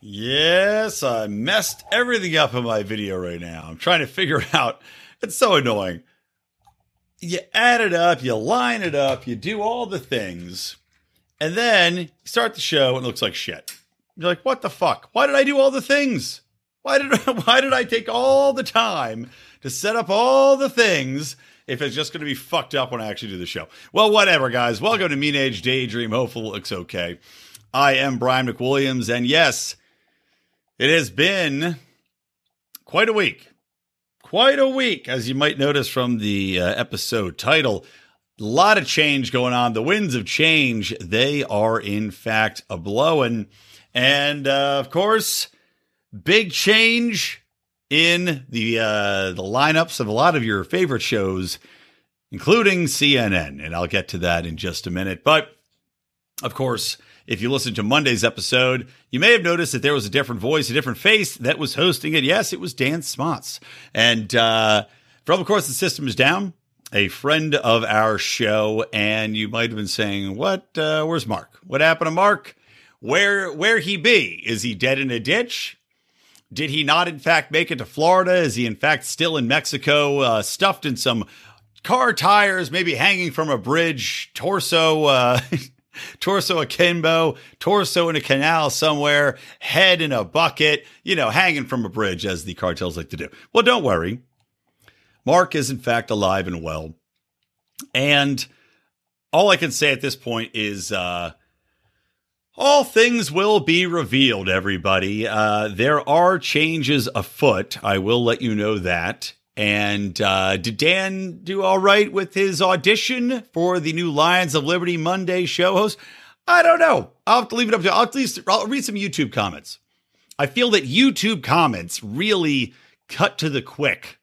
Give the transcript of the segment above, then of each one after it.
Yes, I messed everything up in my video right now. I'm trying to figure out. It's so annoying. You add it up, you line it up, you do all the things, and then you start the show and it looks like shit. You're like, what the fuck? Why did I do all the things? Why did why did I take all the time to set up all the things if it's just going to be fucked up when I actually do the show? Well, whatever, guys. Welcome to Mean Age Daydream. Hopefully, it looks okay. I am Brian McWilliams, and yes, it has been quite a week. Quite a week, as you might notice from the uh, episode title. A lot of change going on. The winds of change, they are in fact a blowing. And uh, of course, big change in the uh, the lineups of a lot of your favorite shows, including CNN. And I'll get to that in just a minute. But of course, if you listened to Monday's episode, you may have noticed that there was a different voice, a different face that was hosting it. Yes, it was Dan Smots. And uh, from, of course, the system is down, a friend of our show. And you might have been saying, what, uh, where's Marc? What happened to Marc? Where, where he be? Is he dead in a ditch? Did he not, in fact, make it to Florida? Is he, in fact, still in Mexico, uh, stuffed in some car tires, maybe hanging from a bridge, torso, uh, torso akimbo, torso in a canal somewhere, head in a bucket, you know, hanging from a bridge, as the cartels like to do. Well, don't worry. Marc is, in fact, alive and well. And all I can say at this point is uh, all things will be revealed, everybody. Uh, there are changes afoot. I will let you know that. And uh, did Dan do all right with his audition for the new Lions of Liberty Monday show host? I don't know. I'll have to leave it up to. I'll at least I'll read some YouTube comments. I feel that YouTube comments really cut to the quick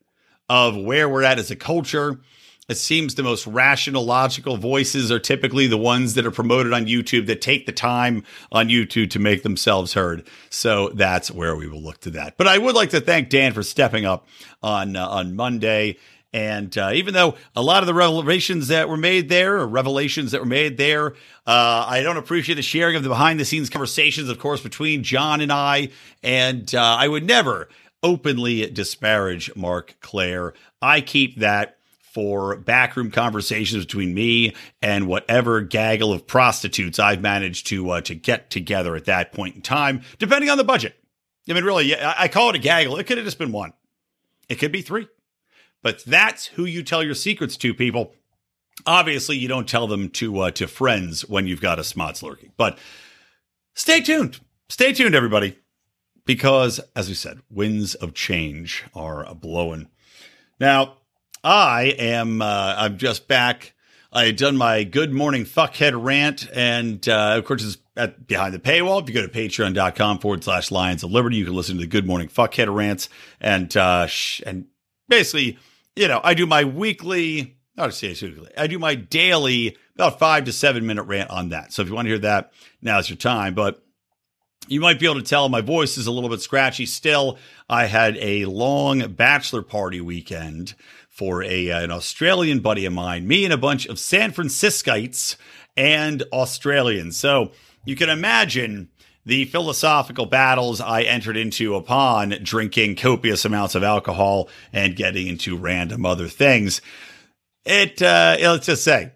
of where we're at as a culture it seems the most rational, logical voices are typically the ones that are promoted on YouTube that take the time on YouTube to make themselves heard. So that's where we will look to that. But I would like to thank Dan for stepping up on uh, on Monday. And uh, even though a lot of the revelations that were made there, or revelations that were made there, uh, I don't appreciate the sharing of the behind the scenes conversations, of course, between John and I. And uh, I would never openly disparage Marc Clair. I keep that for backroom conversations between me and whatever gaggle of prostitutes I've managed to uh, to get together at that point in time, depending on the budget. I mean, really, I call it a gaggle. It could have just been one. It could be three. But that's who you tell your secrets to, people. Obviously, you don't tell them to uh, to friends when you've got a smots lurking. But stay tuned. Stay tuned, everybody, because as we said, winds of change are blowing. Now, I am. Uh, I'm just back. I had done my good morning fuckhead rant, and uh, of course, it's at behind the paywall. If you go to patreon.com forward slash Lions of Liberty, you can listen to the good morning fuckhead rants, and uh, sh- and basically, you know, I do my weekly. Not say weekly. I do my daily about five to seven minute rant on that. So if you want to hear that, now's your time. But you might be able to tell my voice is a little bit scratchy still. I had a long bachelor party weekend for a uh, an Australian buddy of mine, me and a bunch of San Franciscites and Australians. So you can imagine the philosophical battles I entered into upon drinking copious amounts of alcohol and getting into random other things. It uh, let's just say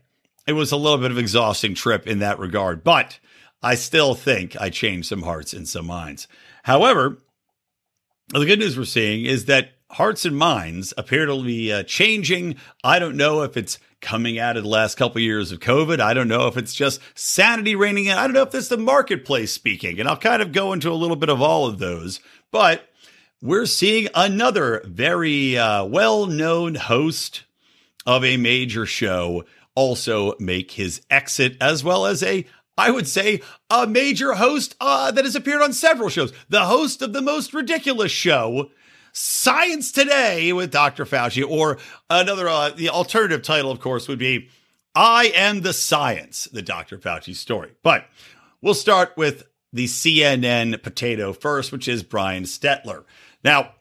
it was a little bit of exhausting trip in that regard, but I still think I changed some hearts and some minds. However, the good news we're seeing is that hearts and minds appear to be uh, changing. I don't know if it's coming out of the last couple years of COVID. I don't know if it's just sanity reigning in. I don't know if it's the marketplace speaking. And I'll kind of go into a little bit of all of those. But we're seeing another very uh, well known host of a major show also make his exit, as well as a I would say, a major host uh, that has appeared on several shows. The host of the most ridiculous show, Science Today with Dr. Fauci, or another, uh, the alternative title, of course, would be I Am the Science, the Dr. Fauci story. But we'll start with the CNN potato first, which is Brian Stelter. Now,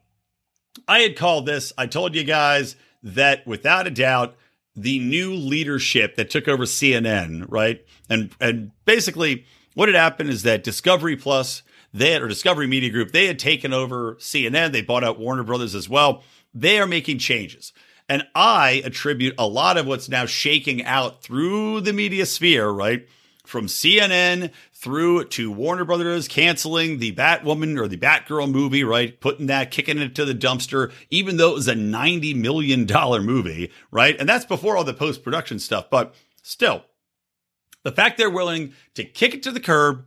I had called this, I told you guys that without a doubt, the new leadership that took over CNN, right? And and basically what had happened is that Discovery Plus, they had, or Discovery Media Group, they had taken over CNN. They bought out Warner Brothers as well. They are making changes. And I attribute a lot of what's now shaking out through the media sphere, right? From CNN through to Warner Brothers canceling the Batwoman or the Batgirl movie, right? Putting that, kicking it to the dumpster, even though it was a $90 million movie, right? And that's before all the post production stuff. But still, the fact they're willing to kick it to the curb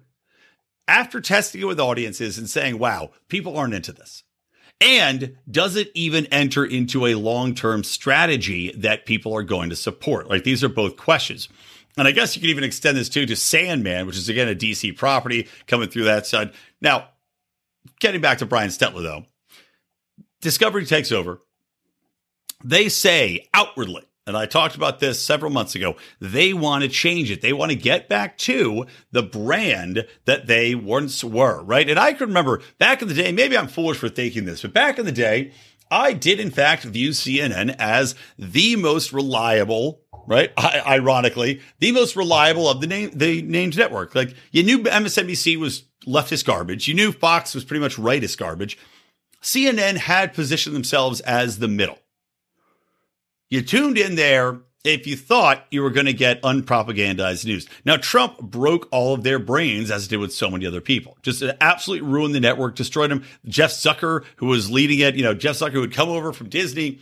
after testing it with audiences and saying, wow, people aren't into this. And does it even enter into a long term strategy that people are going to support? Like these are both questions. And I guess you could even extend this too to Sandman, which is again a DC property coming through that side. Now, getting back to Brian Stelter though, Discovery takes over. They say outwardly, and I talked about this several months ago, they want to change it. They want to get back to the brand that they once were, right? And I can remember back in the day, maybe I'm foolish for thinking this, but back in the day, I did in fact view CNN as the most reliable right? I, ironically, the most reliable of the name, the named network. Like you knew MSNBC was leftist garbage. You knew Fox was pretty much rightist garbage. CNN had positioned themselves as the middle. You tuned in there if you thought you were going to get unpropagandized news. Now, Trump broke all of their brains, as it did with so many other people. Just absolutely ruined the network, destroyed them. Jeff Zucker, who was leading it, you know, Jeff Zucker would come over from Disney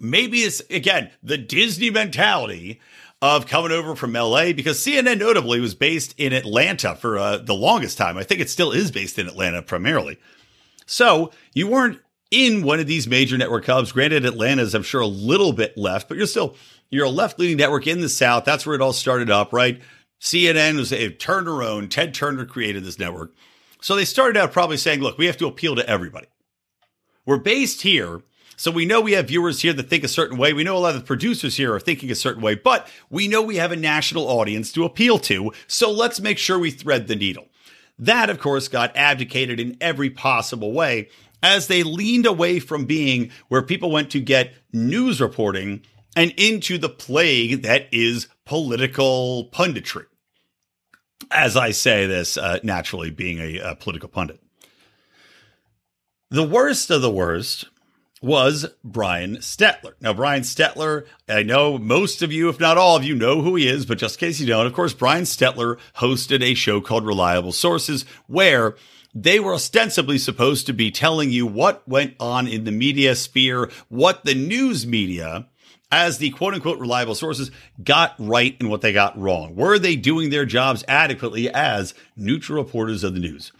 maybe it's again the Disney mentality of coming over from LA because CNN notably was based in Atlanta for uh, the longest time. I think it still is based in Atlanta primarily. So you weren't in one of these major network hubs. Granted, Atlanta's I'm sure a little bit left, but you're still you're a left leaning network in the South. That's where it all started up, right? CNN was a Turner own. Ted Turner created this network. So they started out probably saying, look, we have to appeal to everybody. We're based here so we know we have viewers here that think a certain way. We know a lot of the producers here are thinking a certain way, but we know we have a national audience to appeal to. So let's make sure we thread the needle. That, of course, got abdicated in every possible way as they leaned away from being where people went to get news reporting and into the plague that is political punditry. As I say this, uh, naturally being a, a political pundit. The worst of the worst was Brian Stetler. Now, Brian Stetler, I know most of you, if not all of you, know who he is, but just in case you don't, of course, Brian Stetler hosted a show called Reliable Sources where they were ostensibly supposed to be telling you what went on in the media sphere, what the news media, as the quote unquote reliable sources, got right and what they got wrong. Were they doing their jobs adequately as neutral reporters of the news?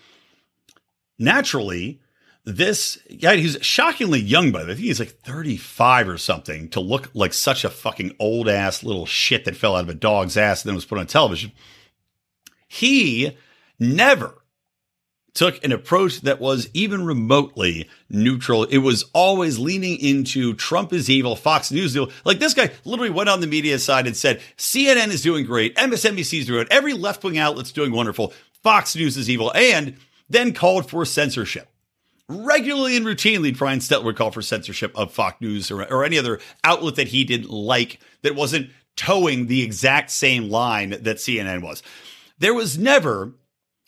Naturally, this guy, he's shockingly young, by the way. I think he's like 35 or something to look like such a fucking old ass little shit that fell out of a dog's ass and then was put on television. He never took an approach that was even remotely neutral. It was always leaning into Trump is evil, Fox News is evil. Like this guy literally went on the media side and said, CNN is doing great, MSNBC is doing it, every left wing outlet's doing wonderful, Fox News is evil, and then called for censorship regularly and routinely Brian Stelter would call for censorship of Fox News or, or any other outlet that he didn't like that wasn't towing the exact same line that CNN was. There was never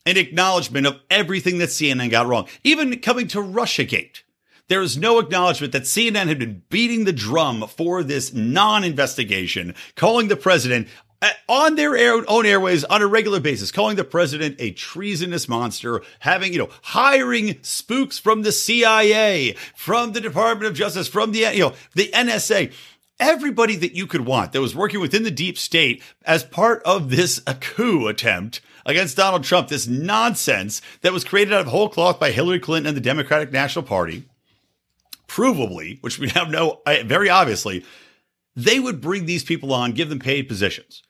an acknowledgement of everything that CNN got wrong, even coming to Russiagate. There is no acknowledgement that CNN had been beating the drum for this non investigation, calling the president uh, on their own airways on a regular basis, calling the president a treasonous monster, having, you know, hiring spooks from the CIA, from the Department of Justice, from the, you know, the NSA, everybody that you could want that was working within the deep state as part of this coup attempt against Donald Trump, this nonsense that was created out of whole cloth by Hillary Clinton and the Democratic National Party, provably, which we now know very obviously, they would bring these people on, give them paid positions.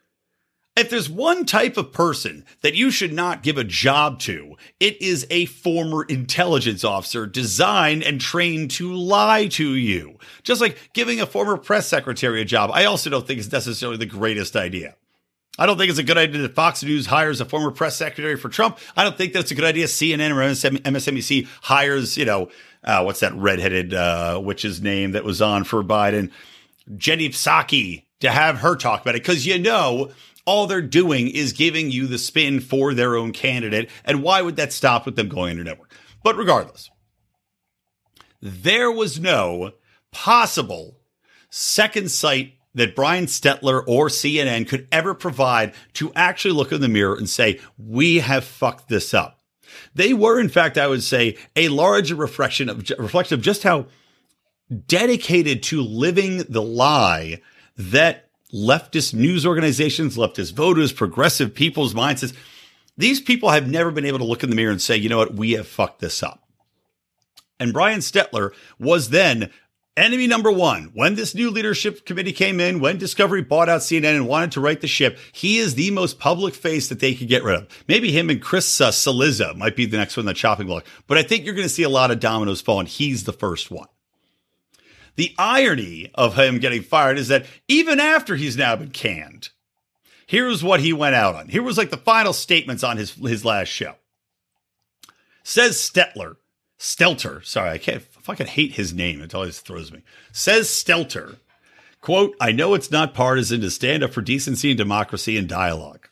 If there's one type of person that you should not give a job to, it is a former intelligence officer designed and trained to lie to you. Just like giving a former press secretary a job, I also don't think it's necessarily the greatest idea. I don't think it's a good idea that Fox News hires a former press secretary for Trump. I don't think that's a good idea. CNN or MSNBC hires, you know, uh, what's that redheaded uh, witch's name that was on for Biden, Jenny Psaki, to have her talk about it because you know all they're doing is giving you the spin for their own candidate. And why would that stop with them going your network? But regardless, there was no possible second sight that Brian Stetler or CNN could ever provide to actually look in the mirror and say, we have fucked this up. They were, in fact, I would say, a larger reflection of, reflection of just how dedicated to living the lie that leftist news organizations, leftist voters, progressive people's mindsets. These people have never been able to look in the mirror and say, you know what, we have fucked this up. And Brian Stetler was then enemy number one. When this new leadership committee came in, when Discovery bought out CNN and wanted to right the ship, he is the most public face that they could get rid of. Maybe him and Chris uh, Cillizza might be the next one on the chopping block, but I think you're going to see a lot of dominoes fall, and he's the first one. The irony of him getting fired is that even after he's now been canned, here's what he went out on. Here was like the final statements on his, his last show. Says Stetler, Stelter, sorry, I can't fucking hate his name. It always throws me. Says Stelter, quote, I know it's not partisan to stand up for decency and democracy and dialogue.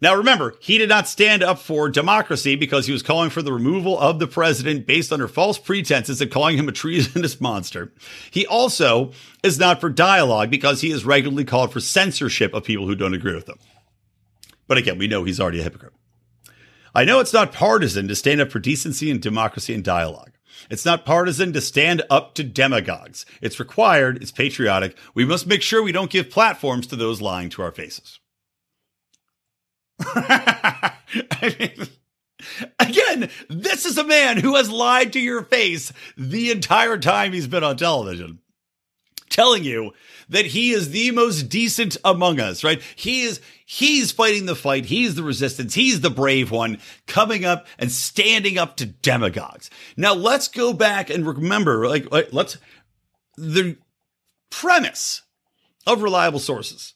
Now, remember, he did not stand up for democracy because he was calling for the removal of the president based under false pretenses and calling him a treasonous monster. He also is not for dialogue because he has regularly called for censorship of people who don't agree with him. But again, we know he's already a hypocrite. I know it's not partisan to stand up for decency and democracy and dialogue. It's not partisan to stand up to demagogues. It's required. It's patriotic. We must make sure we don't give platforms to those lying to our faces. I mean, again, this is a man who has lied to your face the entire time he's been on television, telling you that he is the most decent among us, right? He is, he's fighting the fight. He's the resistance. He's the brave one coming up and standing up to demagogues. Now let's go back and remember, like, like let's, the premise of reliable sources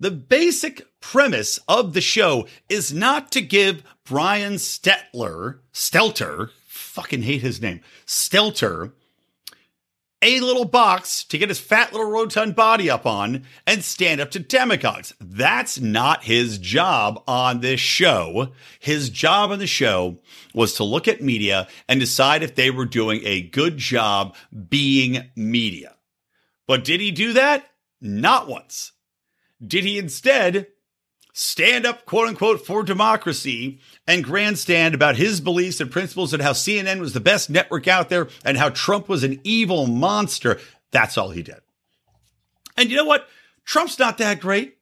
the basic premise of the show is not to give Brian Stetler, Stelter, fucking hate his name, Stelter, a little box to get his fat little rotund body up on and stand up to demagogues. That's not his job on this show. His job on the show was to look at media and decide if they were doing a good job being media. But did he do that? Not once. Did he instead stand up, quote unquote, for democracy and grandstand about his beliefs and principles and how CNN was the best network out there and how Trump was an evil monster? That's all he did. And you know what? Trump's not that great.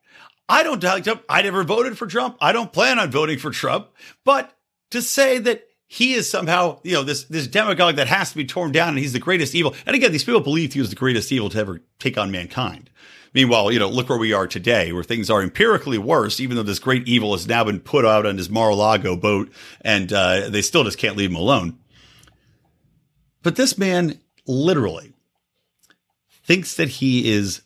I don't like Trump. I never voted for Trump. I don't plan on voting for Trump. But to say that he is somehow, you know, this this demagogue that has to be torn down and he's the greatest evil. And again, these people believed he was the greatest evil to ever take on mankind. Meanwhile, you know, look where we are today, where things are empirically worse, even though this great evil has now been put out on his Mar-a-Lago boat and uh, they still just can't leave him alone. But this man literally thinks that he is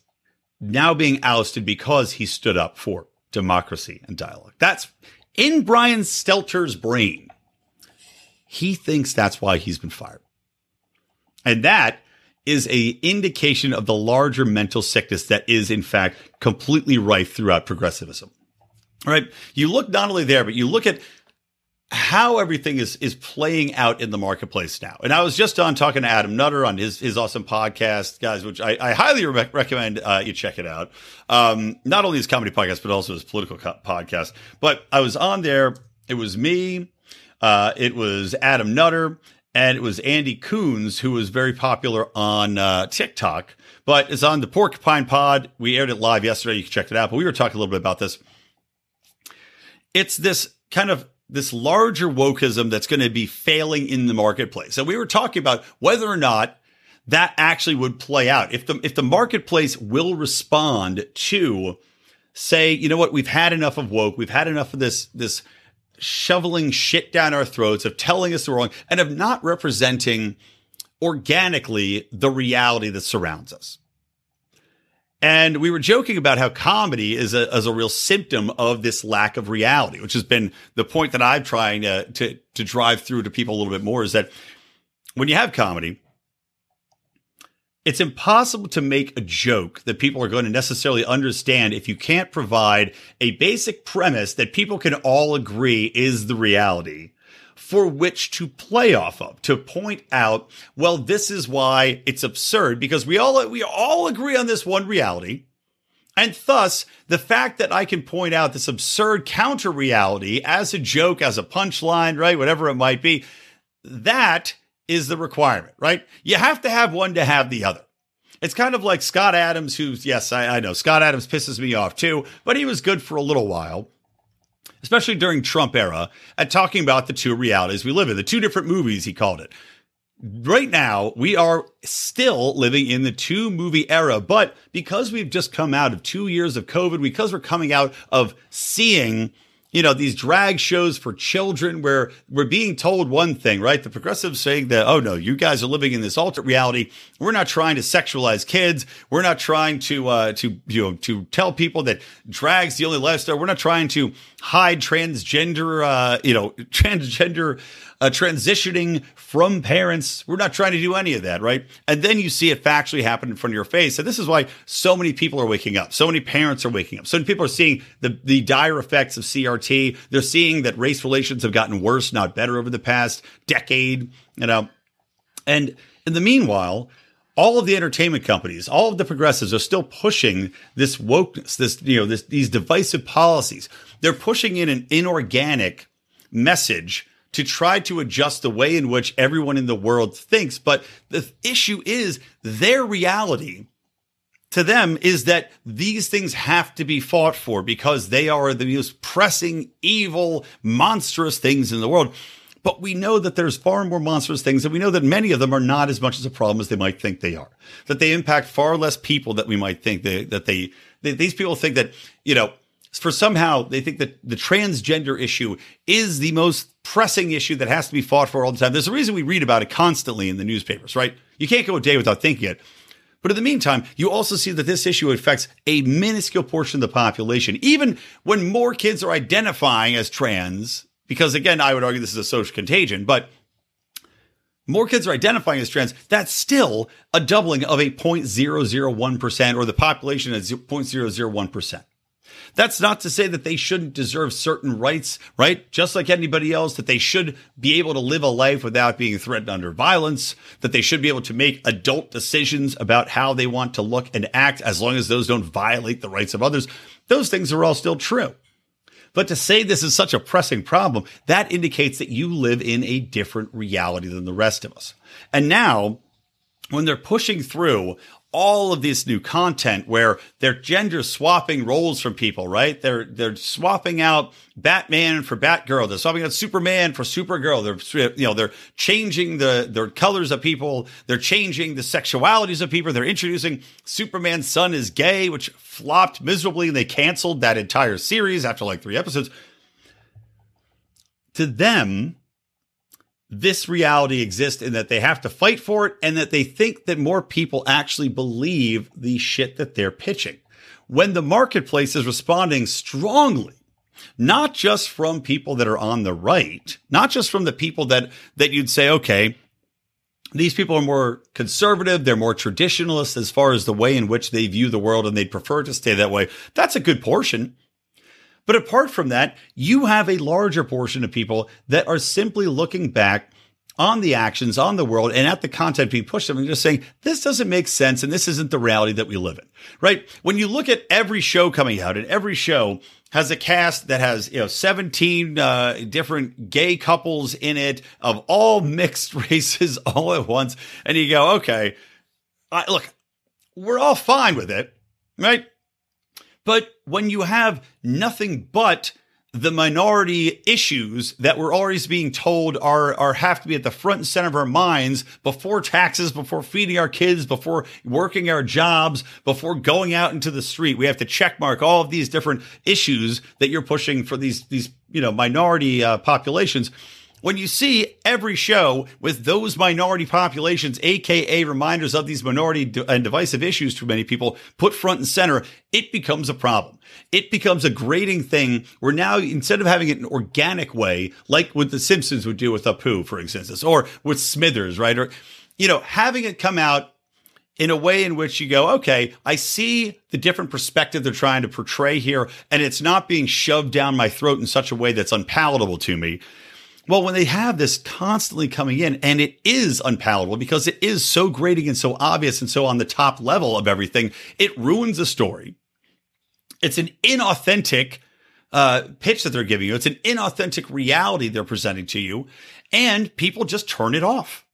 now being ousted because he stood up for democracy and dialogue. That's in Brian Stelter's brain. He thinks that's why he's been fired. And that is a indication of the larger mental sickness that is in fact completely rife throughout progressivism. Right? You look not only there, but you look at how everything is is playing out in the marketplace now. And I was just on talking to Adam Nutter on his his awesome podcast, guys, which I, I highly re- recommend uh, you check it out. Um, not only his comedy podcast, but also his political co- podcast. But I was on there. It was me. Uh, it was Adam Nutter and it was Andy Coons who was very popular on uh, TikTok, but it's on the Porcupine Pod. We aired it live yesterday. You can check it out. But we were talking a little bit about this. It's this kind of this larger wokeism that's going to be failing in the marketplace. And we were talking about whether or not that actually would play out. If the if the marketplace will respond to say, you know what, we've had enough of woke, we've had enough of this this shoveling shit down our throats, of telling us we're wrong, and of not representing organically the reality that surrounds us. And we were joking about how comedy is a, is a real symptom of this lack of reality, which has been the point that I'm trying to, to, to drive through to people a little bit more is that when you have comedy, it's impossible to make a joke that people are going to necessarily understand if you can't provide a basic premise that people can all agree is the reality for which to play off of to point out well this is why it's absurd because we all we all agree on this one reality. And thus the fact that I can point out this absurd counter reality as a joke as a punchline right whatever it might be that is the requirement right you have to have one to have the other it's kind of like Scott Adams, who's, yes, I, I know Scott Adams pisses me off too, but he was good for a little while especially during Trump era, at talking about the two realities we live in, the two different movies he called it. Right now, we are still living in the two movie era, but because we've just come out of two years of COVID, because we're coming out of seeing you know, these drag shows for children where we're being told one thing, right? The progressives saying that, oh no, you guys are living in this alternate reality. We're not trying to sexualize kids. We're not trying to, uh, to, you know, to tell people that drag's the only lifestyle. We're not trying to hide transgender, uh, you know, transgender, uh, transitioning from parents. We're not trying to do any of that, right? And then you see it factually happen in front of your face. And this is why so many people are waking up. So many parents are waking up. So many people are seeing the, the dire effects of CRT. They're seeing that race relations have gotten worse, not better over the past decade, you know. And in the meanwhile, all of the entertainment companies, all of the progressives are still pushing this wokeness, this, you know, this, these divisive policies. They're pushing in an inorganic message to try to adjust the way in which everyone in the world thinks. But the issue is their reality to them is that these things have to be fought for because they are the most pressing, evil, monstrous things in the world. But we know that there's far more monstrous things, and we know that many of them are not as much as a problem as they might think they are. That they impact far less people that we might think they, that they, they these people think that, you know, for somehow they think that the transgender issue is the most pressing issue that has to be fought for all the time. There's a reason we read about it constantly in the newspapers, right? You can't go a day without thinking it. But in the meantime, you also see that this issue affects a minuscule portion of the population. Even when more kids are identifying as trans, because again, I would argue this is a social contagion, but more kids are identifying as trans, that's still a doubling of a 0.001% or the population at 0.001%. That's not to say that they shouldn't deserve certain rights, right? Just like anybody else, that they should be able to live a life without being threatened under violence, that they should be able to make adult decisions about how they want to look and act as long as those don't violate the rights of others. Those things are all still true. But to say this is such a pressing problem, that indicates that you live in a different reality than the rest of us. And now, when they're pushing through all of this new content where they're gender swapping roles from people, right? They're they're swapping out Batman for Batgirl. They're swapping out Superman for Supergirl. They're you know they're changing the the colors of people. They're changing the sexualities of people. They're introducing Superman's son is gay, which flopped miserably, and they canceled that entire series after like three episodes. To them, this reality exists and that they have to fight for it and that they think that more people actually believe the shit that they're pitching. When the marketplace is responding strongly, not just from people that are on the right, not just from the people that, that you'd say, okay, these people are more conservative. They're more traditionalist as far as the way in which they view the world and they'd prefer to stay that way. That's a good portion. But apart from that, you have a larger portion of people that are simply looking back on the actions, on the world, and at the content being pushed them and just saying, this doesn't make sense and this isn't the reality that we live in, right? When you look at every show coming out and every show has a cast that has, you know, 17 uh, different gay couples in it of all mixed races all at once. And you go, okay, I, look, we're all fine with it, right? But when you have nothing but the minority issues that we're always being told are, are have to be at the front and center of our minds before taxes, before feeding our kids, before working our jobs, before going out into the street. We have to check mark all of these different issues that you're pushing for these, these, you know, minority uh, populations when you see every show with those minority populations, aka reminders of these minority and divisive issues to many people, put front and center, it becomes a problem. It becomes a grating thing where now instead of having it in an organic way, like what the Simpsons would do with Apu, for instance, or with Smithers, right? Or, you know, having it come out in a way in which you go, okay, I see the different perspective they're trying to portray here, and it's not being shoved down my throat in such a way that's unpalatable to me. Well, when they have this constantly coming in and it is unpalatable because it is so grating and so obvious and so on the top level of everything, it ruins the story. It's an inauthentic uh, pitch that they're giving you. It's an inauthentic reality they're presenting to you and people just turn it off.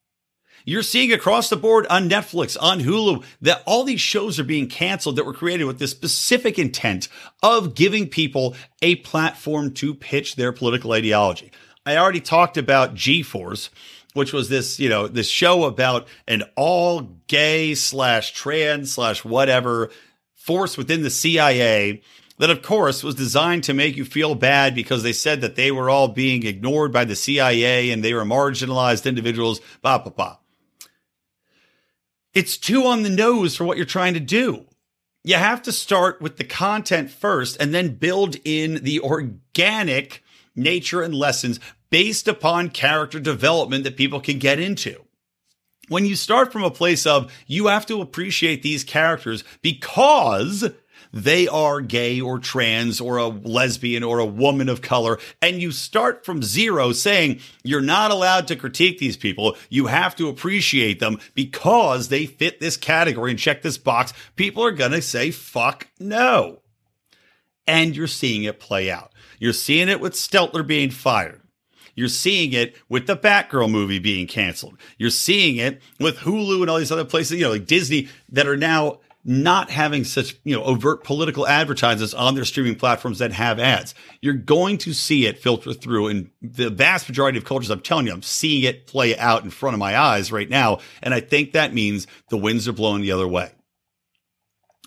You're seeing across the board on Netflix, on Hulu, that all these shows are being canceled that were created with the specific intent of giving people a platform to pitch their political ideology. I already talked about Q-Force, which was this, you know, this show about an all gay slash trans slash whatever force within the CIA that, of course, was designed to make you feel bad because they said that they were all being ignored by the CIA and they were marginalized individuals, blah, blah, blah. It's too on the nose for what you're trying to do. You have to start with the content first and then build in the organic nature and lessons based upon character development that people can get into. When you start from a place of you have to appreciate these characters because they are gay or trans or a lesbian or a woman of color. And you start from zero saying you're not allowed to critique these people. You have to appreciate them because they fit this category and check this box. People are going to say, fuck no. And you're seeing it play out. You're seeing it with Stelter being fired. You're seeing it with the Batgirl movie being canceled. You're seeing it with Hulu and all these other places, you know, like Disney that are now not having such, you know, overt political advertisements on their streaming platforms that have ads. You're going to see it filter through in the vast majority of cultures. I'm telling you, I'm seeing it play out in front of my eyes right now. And I think that means the winds are blowing the other way.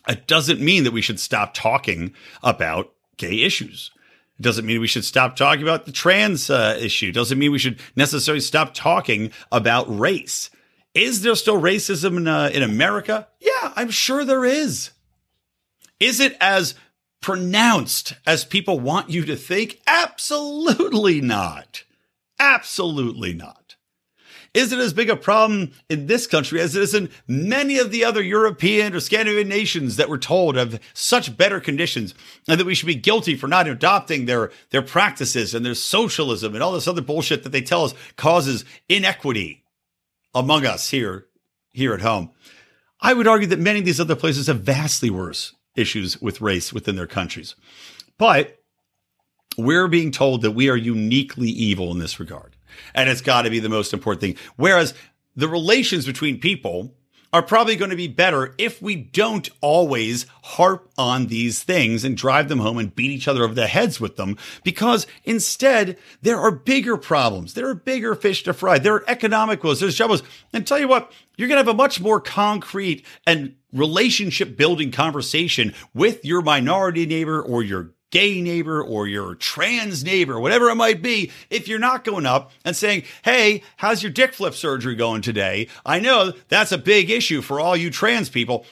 It doesn't mean that we should stop talking about gay issues. It doesn't mean we should stop talking about the trans uh, issue. It doesn't mean we should necessarily stop talking about race. Is there still racism in, uh, in America? Yeah, I'm sure there is. Is it as pronounced as people want you to think? Absolutely not. Absolutely not. Is it as big a problem in this country as it is in many of the other European or Scandinavian nations that we're told have such better conditions and that we should be guilty for not adopting their, their practices and their socialism and all this other bullshit that they tell us causes inequity among us here, here at home? I would argue that many of these other places have vastly worse issues with race within their countries. But we're being told that we are uniquely evil in this regard and it's got to be the most important thing. Whereas the relations between people are probably going to be better if we don't always harp on these things and drive them home and beat each other over the heads with them because instead there are bigger problems. There are bigger fish to fry. There are economic woes. There's troubles. And tell you what, you're going to have a much more concrete and relationship building conversation with your minority neighbor or your gay neighbor or your trans neighbor, whatever it might be, if you're not going up and saying, Hey, how's your dick flip surgery going today? I know that's a big issue for all you trans people.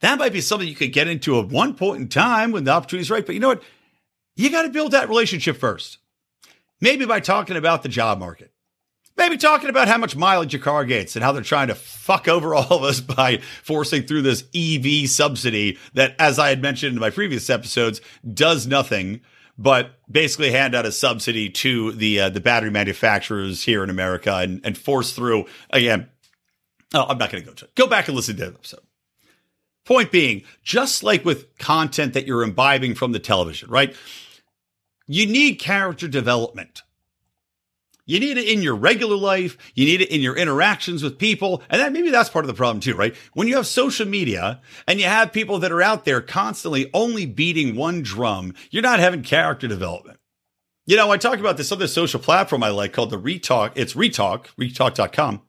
That might be something you could get into at one point in time when the opportunity is right. But you know what? You got to build that relationship first. Maybe by talking about the job market. Maybe talking about how much mileage your car gets and how they're trying to fuck over all of us by forcing through this EV subsidy that, as I had mentioned in my previous episodes, does nothing but basically hand out a subsidy to the uh, the battery manufacturers here in America and, and force through again. Oh, I'm not going to go to it. Go back and listen to that episode. Point being, just like with content that you're imbibing from the television, right? You need character development. You need it in your regular life. You need it in your interactions with people. And that maybe that's part of the problem too, right? When you have social media and you have people that are out there constantly only beating one drum, you're not having character development. You know, I talk about this other social platform I like called the Retalk. It's Retalk, retalk.com.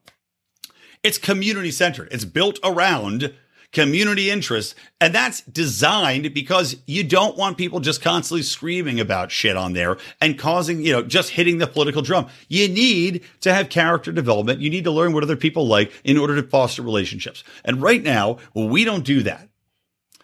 It's community centered. It's built around community interest. And that's designed because you don't want people just constantly screaming about shit on there and causing, you know, just hitting the political drum. You need to have character development. You need to learn what other people like in order to foster relationships. And right now, we don't do that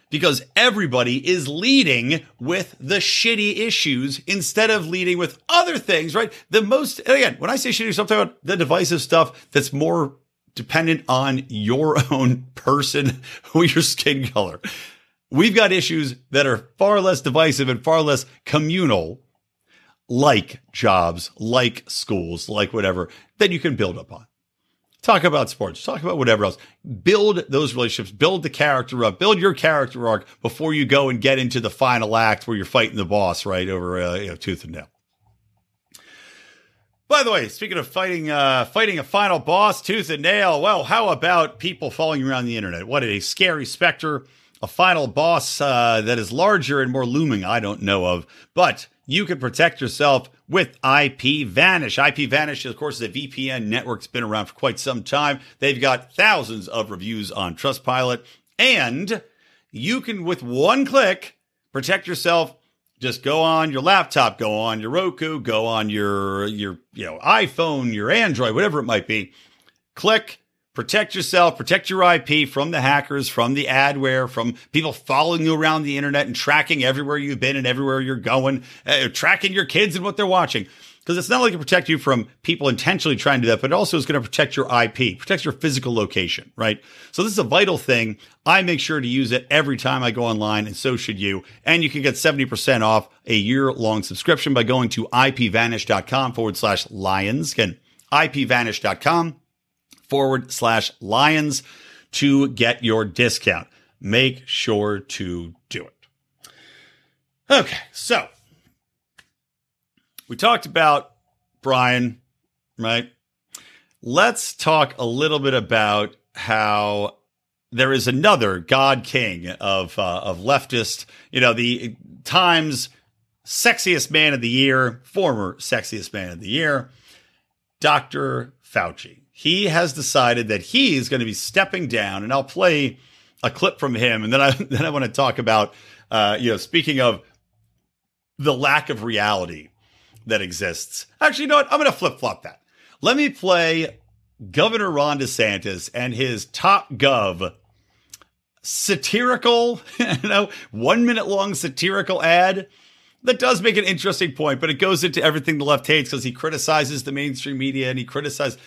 because everybody is leading with the shitty issues instead of leading with other things, right? The most, again, when I say shitty, something about the divisive stuff that's more dependent on your own person or your skin color. We've got issues that are far less divisive and far less communal, like jobs, like schools, like whatever, that you can build upon. Talk about sports, talk about whatever else. Build those relationships, build the character up, build your character arc before you go and get into the final act where you're fighting the boss, right, over uh, you know, tooth and nail. By the way, speaking of fighting, uh, fighting a final boss, tooth and nail. Well, how about people following around the internet? What a scary specter, a final boss uh, that is larger and more looming. I don't know of, but you can protect yourself with IP Vanish. IP Vanish, of course, is a VPN network that's been around for quite some time. They've got thousands of reviews on Trustpilot, and you can, with one click, protect yourself just go on your laptop, go on your Roku, go on your your you know iPhone, your Android, whatever it might be. Click, protect yourself, protect your IP from the hackers, from the adware, from people following you around the internet and tracking everywhere you've been and everywhere you're going, uh, tracking your kids and what they're watching because it's not only to protect you from people intentionally trying to do that, but it also is going to protect your IP, protects your physical location, right? So this is a vital thing. I make sure to use it every time I go online, and so should you. And you can get 70% off a year long subscription by going to ipvanish.com forward slash lions. Again, ipvanish.com forward slash lions to get your discount. Make sure to do it. Okay, so we talked about Brian, right? Let's talk a little bit about how there is another God King of uh, of leftist, you know, the Times sexiest man of the year, former sexiest man of the year, Dr. Fauci. He has decided that he is going to be stepping down, and I'll play a clip from him, and then I then I want to talk about, uh, you know, speaking of the lack of reality that exists. Actually, you know what? I'm going to flip flop that. Let me play Governor Ron DeSantis and his Top Gov satirical, you know, one minute long satirical ad that does make an interesting point, but it goes into everything the left hates because he criticizes the mainstream media and he criticizes.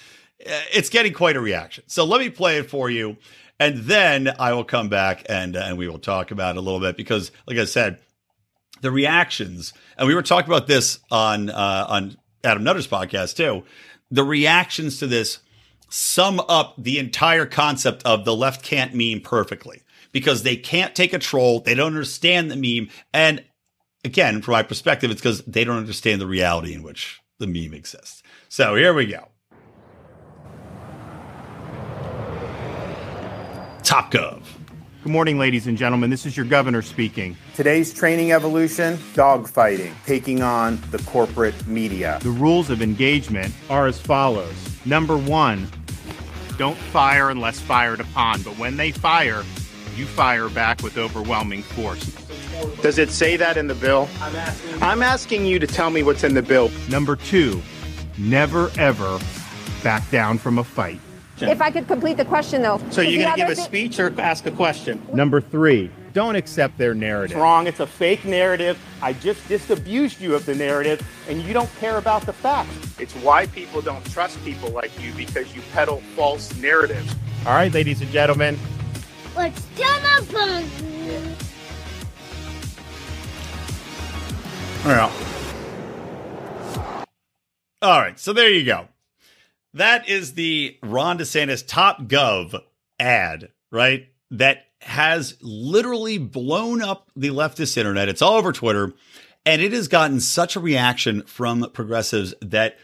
Uh, it's getting quite a reaction. So let me play it for you, and then I will come back and uh, and we will talk about it a little bit because, like I said, the reactions, and we were talking about this on uh, on Adam Nutter's podcast too. The reactions to this sum up the entire concept of the left can't meme perfectly because they can't take a troll, they don't understand the meme, and again, from my perspective, it's because they don't understand the reality in which the meme exists. So here we go. Top Gov. Good morning, ladies and gentlemen. This is your governor speaking. Today's training evolution dogfighting, taking on the corporate media. The rules of engagement are as follows Number one, don't fire unless fired upon, but when they fire, you fire back with overwhelming force. Does it say that in the bill? I'm asking, I'm asking you to tell me what's in the bill. Number two, never ever back down from a fight. If I could complete the question, though. So you're going to give a thi- speech or ask a question? Number three, don't accept their narrative. It's wrong. It's a fake narrative. I just disabused you of the narrative, and you don't care about the facts. It's why people don't trust people like you because you peddle false narratives. All right, ladies and gentlemen, What's gonna bug Yeah. All right, so there you go. That is the Ron DeSantis Top Gov ad, right? That has literally blown up the leftist internet. It's all over Twitter, and it has gotten such a reaction from progressives that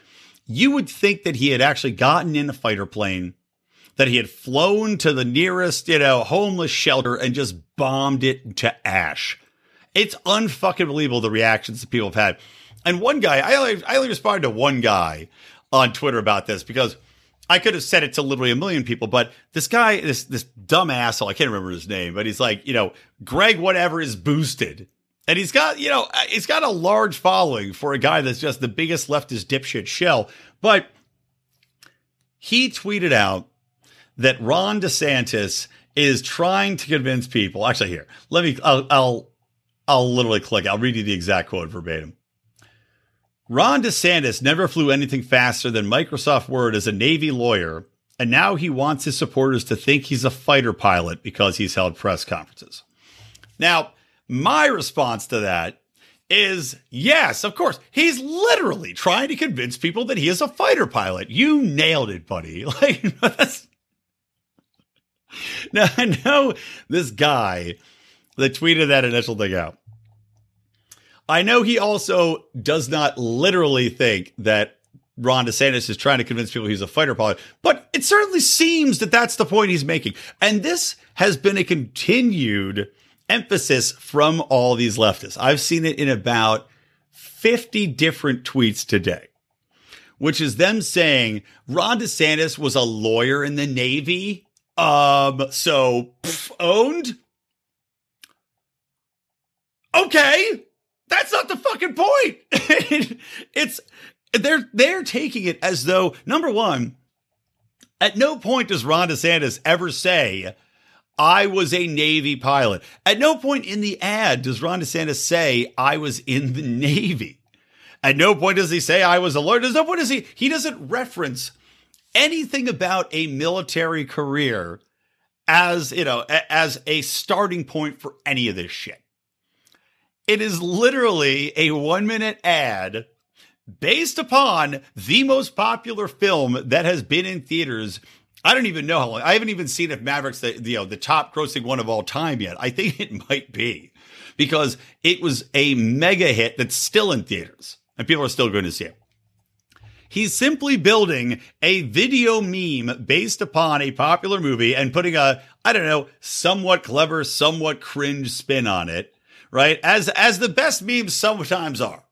you would think that he had actually gotten in a fighter plane, that he had flown to the nearest, you know, homeless shelter and just bombed it to ash. It's unfucking believable the reactions that people have had. And one guy, I only, I only responded to one guy on Twitter about this because I could have said it to literally a million people, but this guy, this this dumb asshole, I can't remember his name, but he's like, you know, Greg whatever is boosted. And he's got, you know, uh, he's got a large following for a guy that's just the biggest leftist dipshit shell. But he tweeted out that Ron DeSantis is trying to convince people. Actually, here, let me, I'll, I'll, I'll literally click. I'll read you the exact quote verbatim. Ron DeSantis never flew anything faster than Microsoft Word as a Navy lawyer, and now he wants his supporters to think he's a fighter pilot because he's held press conferences. Now, my response to that is yes, of course. He's literally trying to convince people that he is a fighter pilot. You nailed it, buddy. Like that's Now I know this guy that tweeted that initial thing out. I know he also does not literally think that Ron DeSantis is trying to convince people he's a fighter pilot, but it certainly seems that that's the point he's making. And this has been a continued emphasis from all these leftists. I've seen it in about 50 different tweets today, which is them saying Ron DeSantis was a lawyer in the Navy. Um, so pff, owned. Okay. That's not the fucking point. it's they're they're taking it as though number one, at no point does Ron DeSantis ever say, I was a Navy pilot. At no point in the ad does Ron DeSantis say, I was in the Navy. At no point does he say, I was a lawyer. There's no point does he, he doesn't reference anything about a military career as, you know, as a starting point for any of this shit. It is literally a one minute ad based upon the most popular film that has been in theaters. I don't even know how long. I haven't even seen if Maverick's the you know the top grossing one of all time yet. I think it might be because it was a mega hit that's still in theaters and people are still going to see it. He's simply building a video meme based upon a popular movie and putting a I don't know somewhat clever, somewhat cringe spin on it right? As as the best memes sometimes are,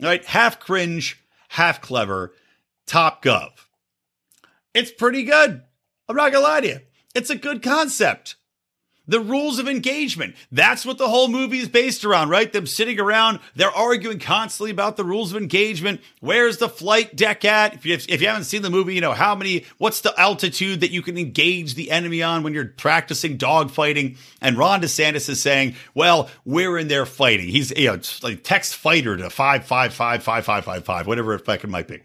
right? Half cringe, half clever, top gov. It's pretty good. I'm not gonna lie to you. It's a good concept. The rules of engagement. That's what the whole movie is based around, right? Them sitting around, they're arguing constantly about the rules of engagement. Where's the flight deck at? If you, if you haven't seen the movie, you know, how many, what's the altitude that you can engage the enemy on when you're practicing dogfighting? And Ron DeSantis is saying, well, we're in there fighting. He's, you know, like text fighter to 555 5555, whatever it fucking might be.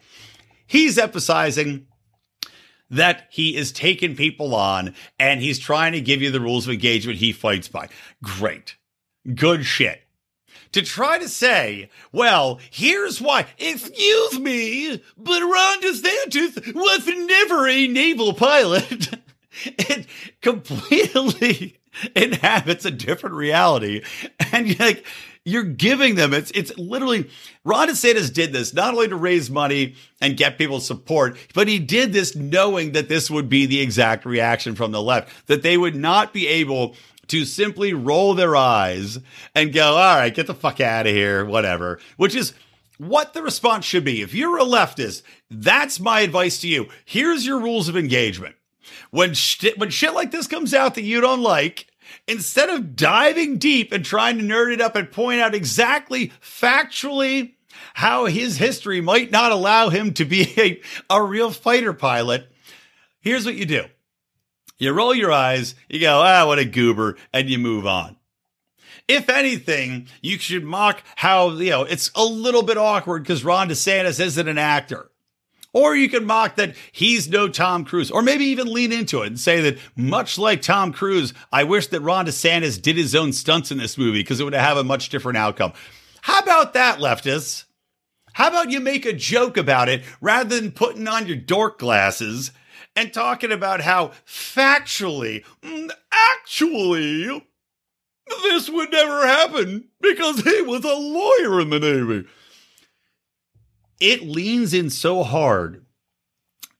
He's emphasizing that he is taking people on and he's trying to give you the rules of engagement he fights by. Great. Good shit. To try to say, well, here's why. Excuse me, but Ron DeSantis was never a naval pilot. it completely inhabits a different reality. And like, you're giving them. It's it's literally Ron DeSantis did this not only to raise money and get people's support, but he did this knowing that this would be the exact reaction from the left, that they would not be able to simply roll their eyes and go, all right, get the fuck out of here, whatever, which is what the response should be. If you're a leftist, that's my advice to you. Here's your rules of engagement. When shit, when shit like this comes out that you don't like, instead of diving deep and trying to nerd it up and point out exactly factually how his history might not allow him to be a, a real fighter pilot, here's what you do. You roll your eyes, you go, ah, what a goober, and you move on. If anything, you should mock how, you know, it's a little bit awkward because Ron DeSantis isn't an actor. Or you can mock that he's no Tom Cruise, or maybe even lean into it and say that much like Tom Cruise, I wish that Ron DeSantis did his own stunts in this movie because it would have a much different outcome. How about that, leftists? How about you make a joke about it rather than putting on your dork glasses and talking about how factually, mm, actually, this would never happen because he was a lawyer in the Navy it leans in so hard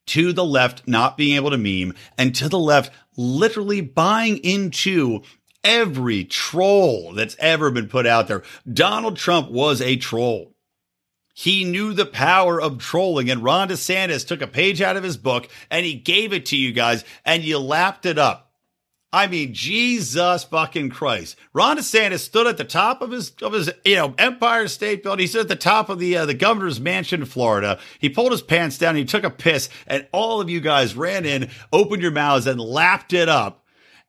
to the left not being able to meme and to the left literally buying into every troll that's ever been put out there. Donald Trump was a troll. He knew the power of trolling, and Ron DeSantis took a page out of his book and he gave it to you guys, and you lapped it up. I mean, Jesus fucking Christ! Ron DeSantis stood at the top of his of his you know Empire State Building. He stood at the top of the uh, the governor's mansion in Florida. He pulled his pants down. He took a piss, and all of you guys ran in, opened your mouths, and lapped it up.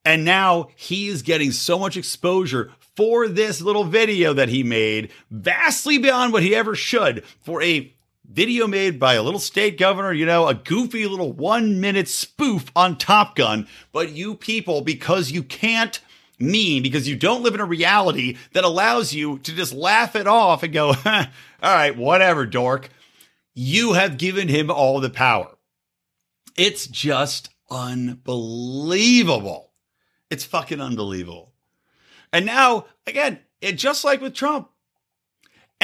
And now he is getting so much exposure for this little video that he made, vastly beyond what he ever should, for a video made by a little state governor, you know, a goofy little one minute spoof on Top Gun. But you people, because you can't meme, because you don't live in a reality that allows you to just laugh it off and go, all right, whatever, dork, you have given him all the power. It's just unbelievable. It's fucking unbelievable. And now, again, it, just like with Trump,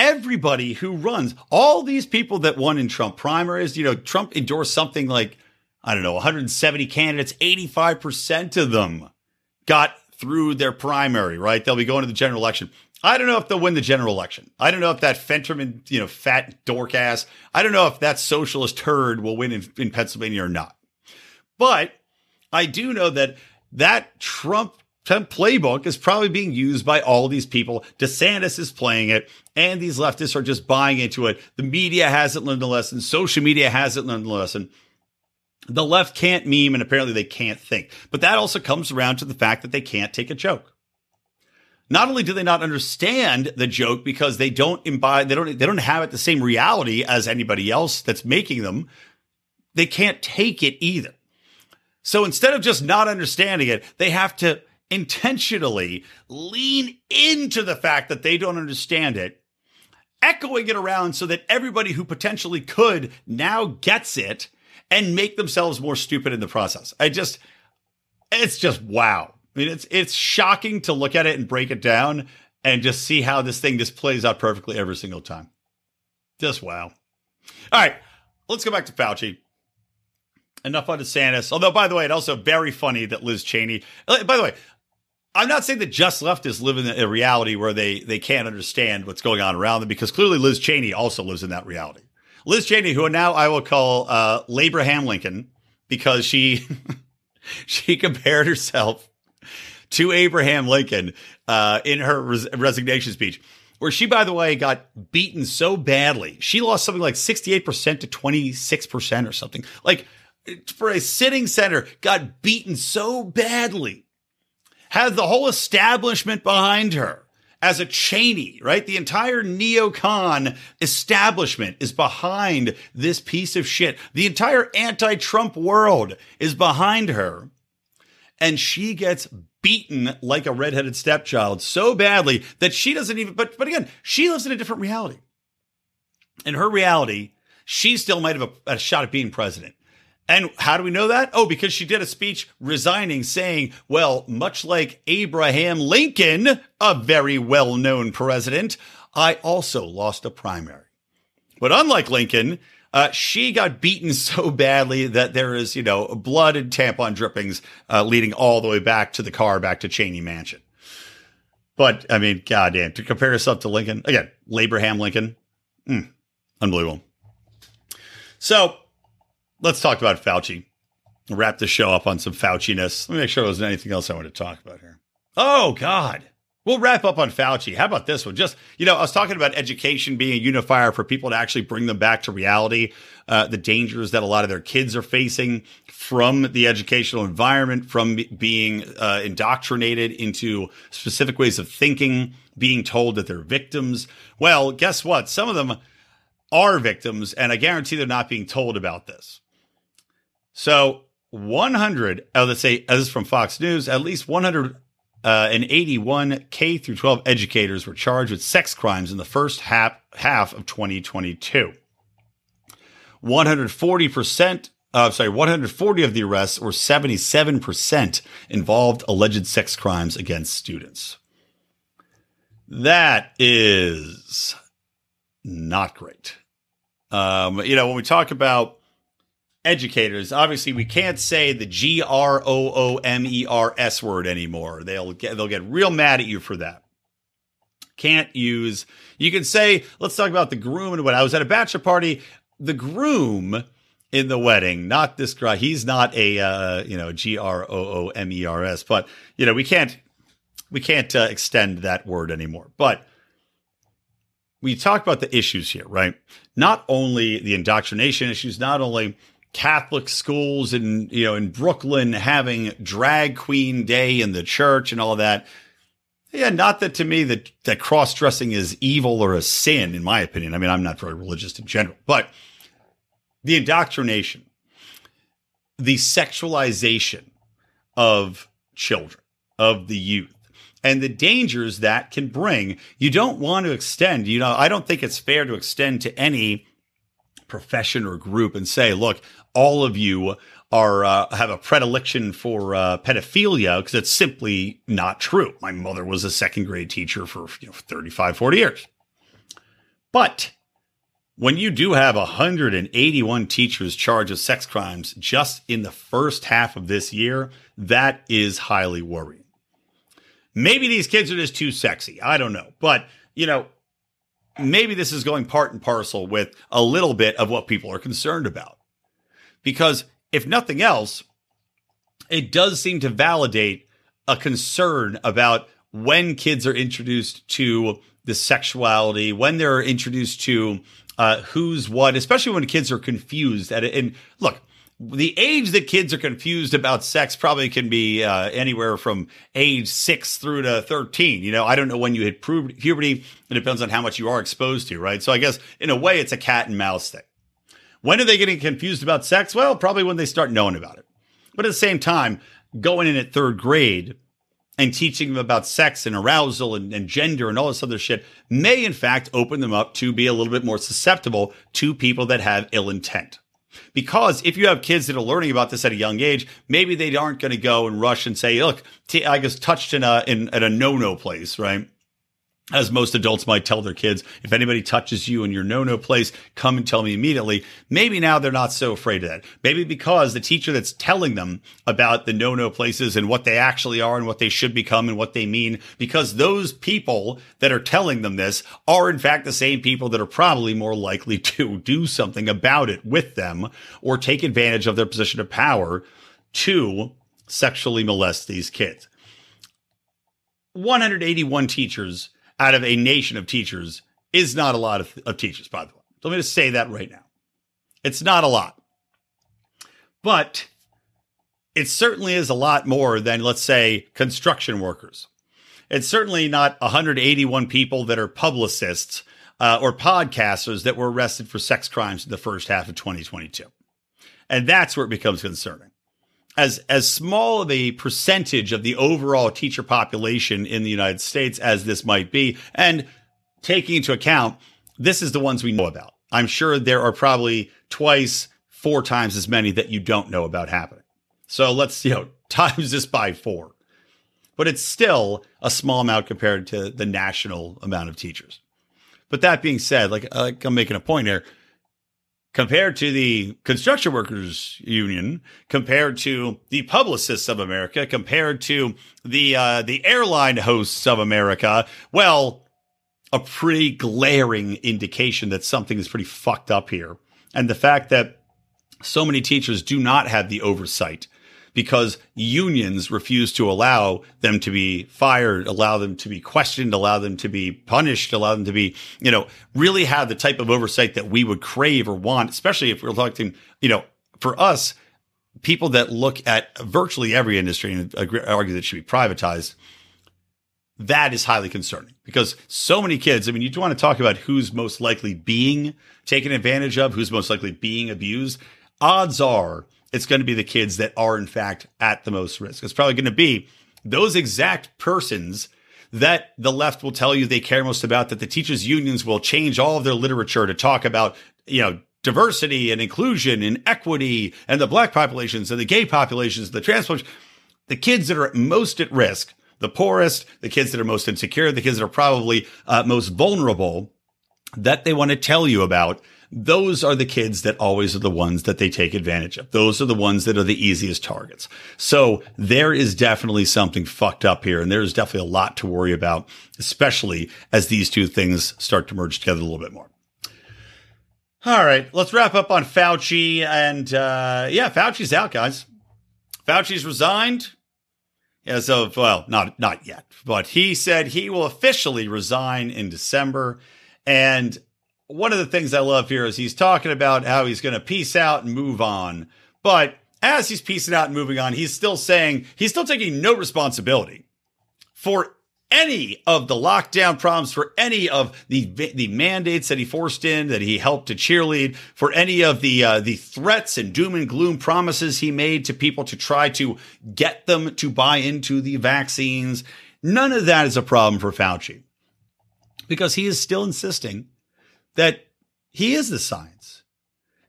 everybody who runs, all these people that won in Trump primaries, you know, Trump endorsed something like, I don't know, 170 candidates, 85% of them got through their primary, right? They'll be going to the general election. I don't know if they'll win the general election. I don't know if that Fetterman, you know, fat dork ass, I don't know if that socialist turd will win in, in Pennsylvania or not. But I do know that that Trump playbook is probably being used by all these people. DeSantis is playing it, and these leftists are just buying into it. The media hasn't learned the lesson. Social media hasn't learned the lesson. The left can't meme, and apparently they can't think. But that also comes around to the fact that they can't take a joke. Not only do they not understand the joke because they don't imbibe, they don't, they don't have it the same reality as anybody else that's making them. They can't take it either. So instead of just not understanding it, they have to intentionally lean into the fact that they don't understand it, echoing it around so that everybody who potentially could now gets it and make themselves more stupid in the process. I just, it's just wow. I mean, it's it's shocking to look at it and break it down and just see how this thing just plays out perfectly every single time. Just wow. All right, let's go back to Fauci. Enough on DeSantis. Although, by the way, it's also very funny that Liz Cheney. uh, By the way, I'm not saying that just leftists live in a reality where they they can't understand what's going on around them because clearly Liz Cheney also lives in that reality. Liz Cheney, who now I will call uh, Labraham Lincoln because she she compared herself to Abraham Lincoln uh, in her res- resignation speech, where she, by the way, got beaten so badly. She lost something like 68% to 26% or something. Like for a sitting senator, got beaten so badly had the whole establishment behind her as a Cheney, right? The entire neocon establishment is behind this piece of shit. The entire anti Trump world is behind her. And she gets beaten like a redheaded stepchild so badly that she doesn't even, but, but again, she lives in a different reality. In her reality, she still might have a, a shot at being president. And how do we know that? Oh, because she did a speech resigning saying, well, much like Abraham Lincoln, a very well known president, I also lost a primary. But unlike Lincoln, uh, she got beaten so badly that there is, you know, blood and tampon drippings uh, leading all the way back to the car, back to Cheney Mansion. But I mean, goddamn, to compare herself to Lincoln again, Abraham Lincoln, mm, unbelievable. So let's talk about Fauci. Wrap the show up on some Fauciness. Let me make sure there wasn't anything else I want to talk about here. Oh, God. We'll wrap up on Fauci. How about this one? Just, you know, I was talking about education being a unifier for people to actually bring them back to reality, uh, the dangers that a lot of their kids are facing from the educational environment, from being uh, indoctrinated into specific ways of thinking, being told that they're victims. Well, guess what? Some of them are victims, and I guarantee they're not being told about this. So 100, oh, let's say, is from Fox News, at least 181 K through 12 educators were charged with sex crimes in the first half, half of 2022. 140%, uh, sorry, 140 of the arrests, or 77%, involved alleged sex crimes against students. That is not great. Um, you know, when we talk about educators, obviously we can't say the G R O O M E R S word anymore. They'll get they'll get real mad at you for that. Can't use, you can say, let's talk about the groom and what I was at a bachelor party. The groom in the wedding, not this guy. He's not a, uh, you know, G R O O M E R S, but, you know, we can't, we can't uh, extend that word anymore. But we talk about the issues here, right? Not only the indoctrination issues, not only Catholic schools in you know in Brooklyn having drag queen day in the church and all that. Yeah, not that to me that that cross dressing is evil or a sin, in my opinion. I mean, I'm not very religious in general, but the indoctrination, the sexualization of children, of the youth, and the dangers that can bring. You don't want to extend, you know, I don't think it's fair to extend to any profession or group and say, look, all of you are uh, have a predilection for uh, pedophilia because it's simply not true. My mother was a second grade teacher for you know 35, 40 years. But when you do have 181 teachers charged with sex crimes just in the first half of this year, that is highly worrying. Maybe these kids are just too sexy. I don't know. But, you know, maybe this is going part and parcel with a little bit of what people are concerned about. Because if nothing else, it does seem to validate a concern about when kids are introduced to the sexuality, when they're introduced to uh, who's what, especially when kids are confused. At it. And look, the age that kids are confused about sex probably can be uh, anywhere from age six through to 13. You know, I don't know when you hit puberty. It depends on how much you are exposed to, right? So I guess in a way, it's a cat and mouse thing. When are they getting confused about sex? Well, probably when they start knowing about it. But at the same time, going in at third grade and teaching them about sex and arousal and, and, gender and all this other shit may, in fact, open them up to be a little bit more susceptible to people that have ill intent. Because if you have kids that are learning about this at a young age, maybe they aren't going to go and rush and say, look, I was touched in a, in, at a no-no place, right? As most adults might tell their kids, if anybody touches you in your no-no place, come and tell me immediately. Maybe now they're not so afraid of that. Maybe because the teacher that's telling them about the no-no places and what they actually are and what they should become and what they mean, because those people that are telling them this are in fact the same people that are probably more likely to do something about it with them or take advantage of their position of power to sexually molest these kids. 181 teachers out of a nation of teachers is not a lot of, of teachers, by the way. So let me just say that right now. It's not a lot. But it certainly is a lot more than, let's say, construction workers. It's certainly not 181 people that are publicists uh, or podcasters that were arrested for sex crimes in the first half of 2022. And that's where it becomes concerning as as small of a percentage of the overall teacher population in the United States as this might be, and taking into account this is the ones we know about. I'm sure there are probably twice, four times as many that you don't know about happening. So let's you know times this by four, but it's still a small amount compared to the national amount of teachers. But that being said, like, like I'm making a point here compared to the construction workers union compared to the publicists of america compared to the uh, the airline hosts of america well a pretty glaring indication that something is pretty fucked up here. And the fact that so many teachers do not have the oversight because unions refuse to allow them to be fired, allow them to be questioned, allow them to be punished, allow them to be, you know, really have the type of oversight that we would crave or want, especially if we're talking, you know, for us, people that look at virtually every industry and argue that it should be privatized. That is highly concerning because so many kids. I mean, you want to talk about who's most likely being taken advantage of, who's most likely being abused. Odds are it's going to be the kids that are in fact at the most risk. It's probably going to be those exact persons that the left will tell you they care most about that the teachers unions will change all of their literature to talk about, you know, diversity and inclusion and equity and the black populations and the gay populations, the trans. The kids that are most at risk, the poorest, the kids that are most insecure, the kids that are probably uh, most vulnerable that they want to tell you about those are the kids that always are the ones that they take advantage of. Those are the ones that are the easiest targets. So there is definitely something fucked up here. And there's definitely a lot to worry about, especially as these two things start to merge together a little bit more. All right, let's wrap up on Fauci. And uh, yeah, Fauci's out, guys. Fauci's resigned as of well, not not yet, but he said he will officially resign in December. And one of the things I love here is he's talking about how he's going to peace out and move on. But as he's piecing out and moving on, he's still saying he's still taking no responsibility for any of the lockdown problems, for any of the the mandates that he forced in, that he helped to cheerlead, for any of the uh, the threats and doom and gloom promises he made to people to try to get them to buy into the vaccines. None of that is a problem for Fauci because he is still insisting that he is the science.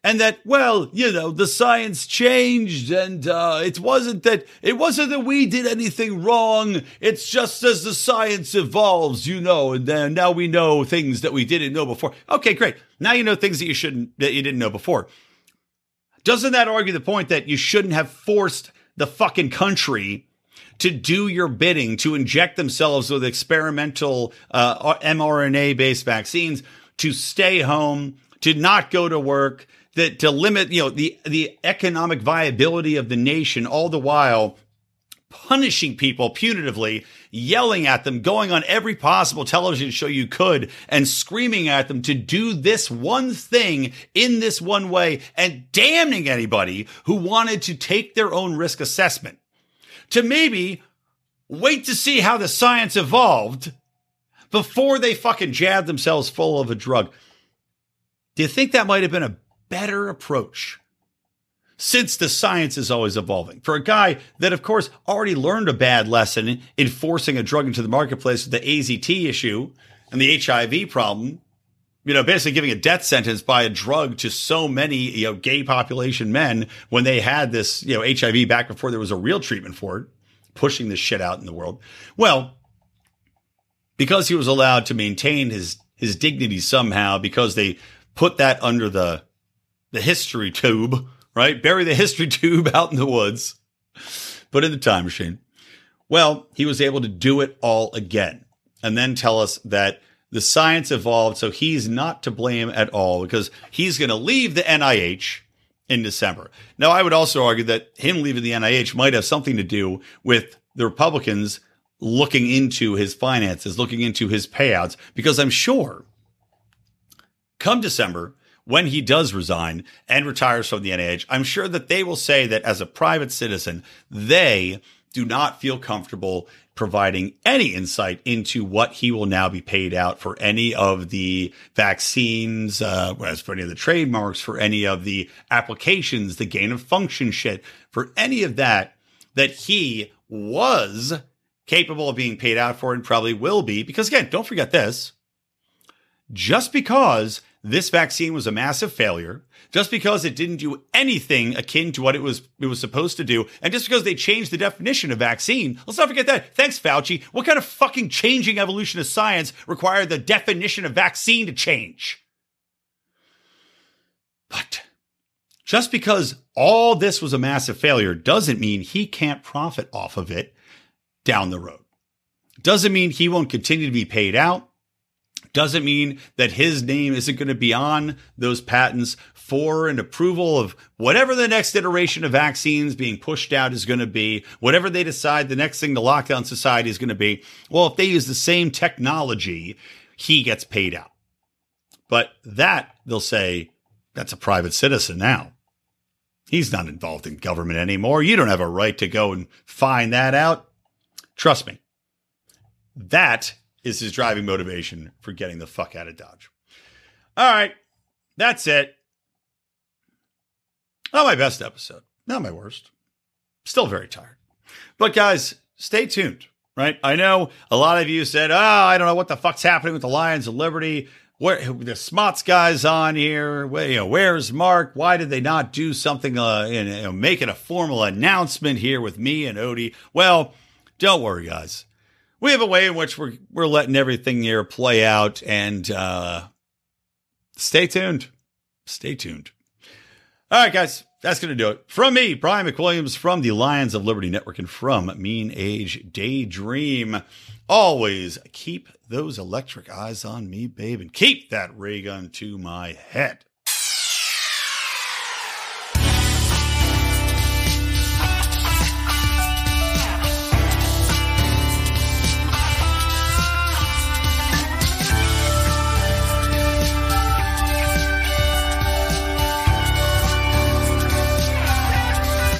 And that well you know the science changed and uh, it wasn't that it wasn't that we did anything wrong. It's just as the science evolves you know and then now we know things that we didn't know before. Okay great. Now you know things that you shouldn't that you didn't know before. Doesn't that argue the point that you shouldn't have forced the fucking country to do your bidding to inject themselves with experimental uh, mRNA based vaccines to stay home to not go to work that to limit, you know, the the economic viability of the nation, all the while punishing people punitively, yelling at them, going on every possible television show you could, and screaming at them to do this one thing in this one way, and damning anybody who wanted to take their own risk assessment. To maybe wait to see how the science evolved before they fucking jab themselves full of a drug. Do you think that might have been a better approach since the science is always evolving. For a guy that, of course, already learned a bad lesson in forcing a drug into the marketplace with the AZT issue and the HIV problem, you know, basically giving a death sentence by a drug to so many, you know, gay population men when they had this, you know, HIV back before there was a real treatment for it, pushing this shit out in the world. Well, because he was allowed to maintain his his dignity somehow, because they put that under the the history tube, right? Bury the history tube out in the woods, put in the time machine. Well, he was able to do it all again and then tell us that the science evolved. So he's not to blame at all because he's going to leave the NIH in December. Now, I would also argue that him leaving the NIH might have something to do with the Republicans looking into his finances, looking into his payouts, because I'm sure come December, when he does resign and retires from the NIH, I'm sure that they will say that as a private citizen, they do not feel comfortable providing any insight into what he will now be paid out for any of the vaccines, uh, as for any of the trademarks, for any of the applications, the gain of function shit, for any of that, that he was capable of being paid out for and probably will be. Because again, don't forget this. Just because this vaccine was a massive failure just because it didn't do anything akin to what it was it was supposed to do and just because they changed the definition of vaccine let's not forget that thanks fauci what kind of fucking changing evolution of science required the definition of vaccine to change but just because all this was a massive failure doesn't mean he can't profit off of it down the road doesn't mean he won't continue to be paid out doesn't mean that his name isn't going to be on those patents for an approval of whatever the next iteration of vaccines being pushed out is going to be, whatever they decide the next thing the lockdown society is going to be. Well, if they use the same technology, he gets paid out. But that, they'll say, that's a private citizen now. He's not involved in government anymore. You don't have a right to go and find that out. Trust me. That is his driving motivation for getting the fuck out of Dodge. All right, that's it. Not my best episode, not my worst. Still very tired. But guys, stay tuned, right? I know a lot of you said, oh, I don't know what the fuck's happening with the Lions of Liberty. Where the Smots guys on here? Where, you know, where's Marc? Why did they not do something, uh, and you know, make it a formal announcement here with me and Odie? Well, don't worry, guys we have a way in which we're we're letting everything here play out and uh, stay tuned. stay tuned. All right, guys, that's going to do it. From me, Brian McWilliams, from the Lions of Liberty Network, and from Mean Age Daydream. Always keep those electric eyes on me, babe, and keep that ray gun to my head.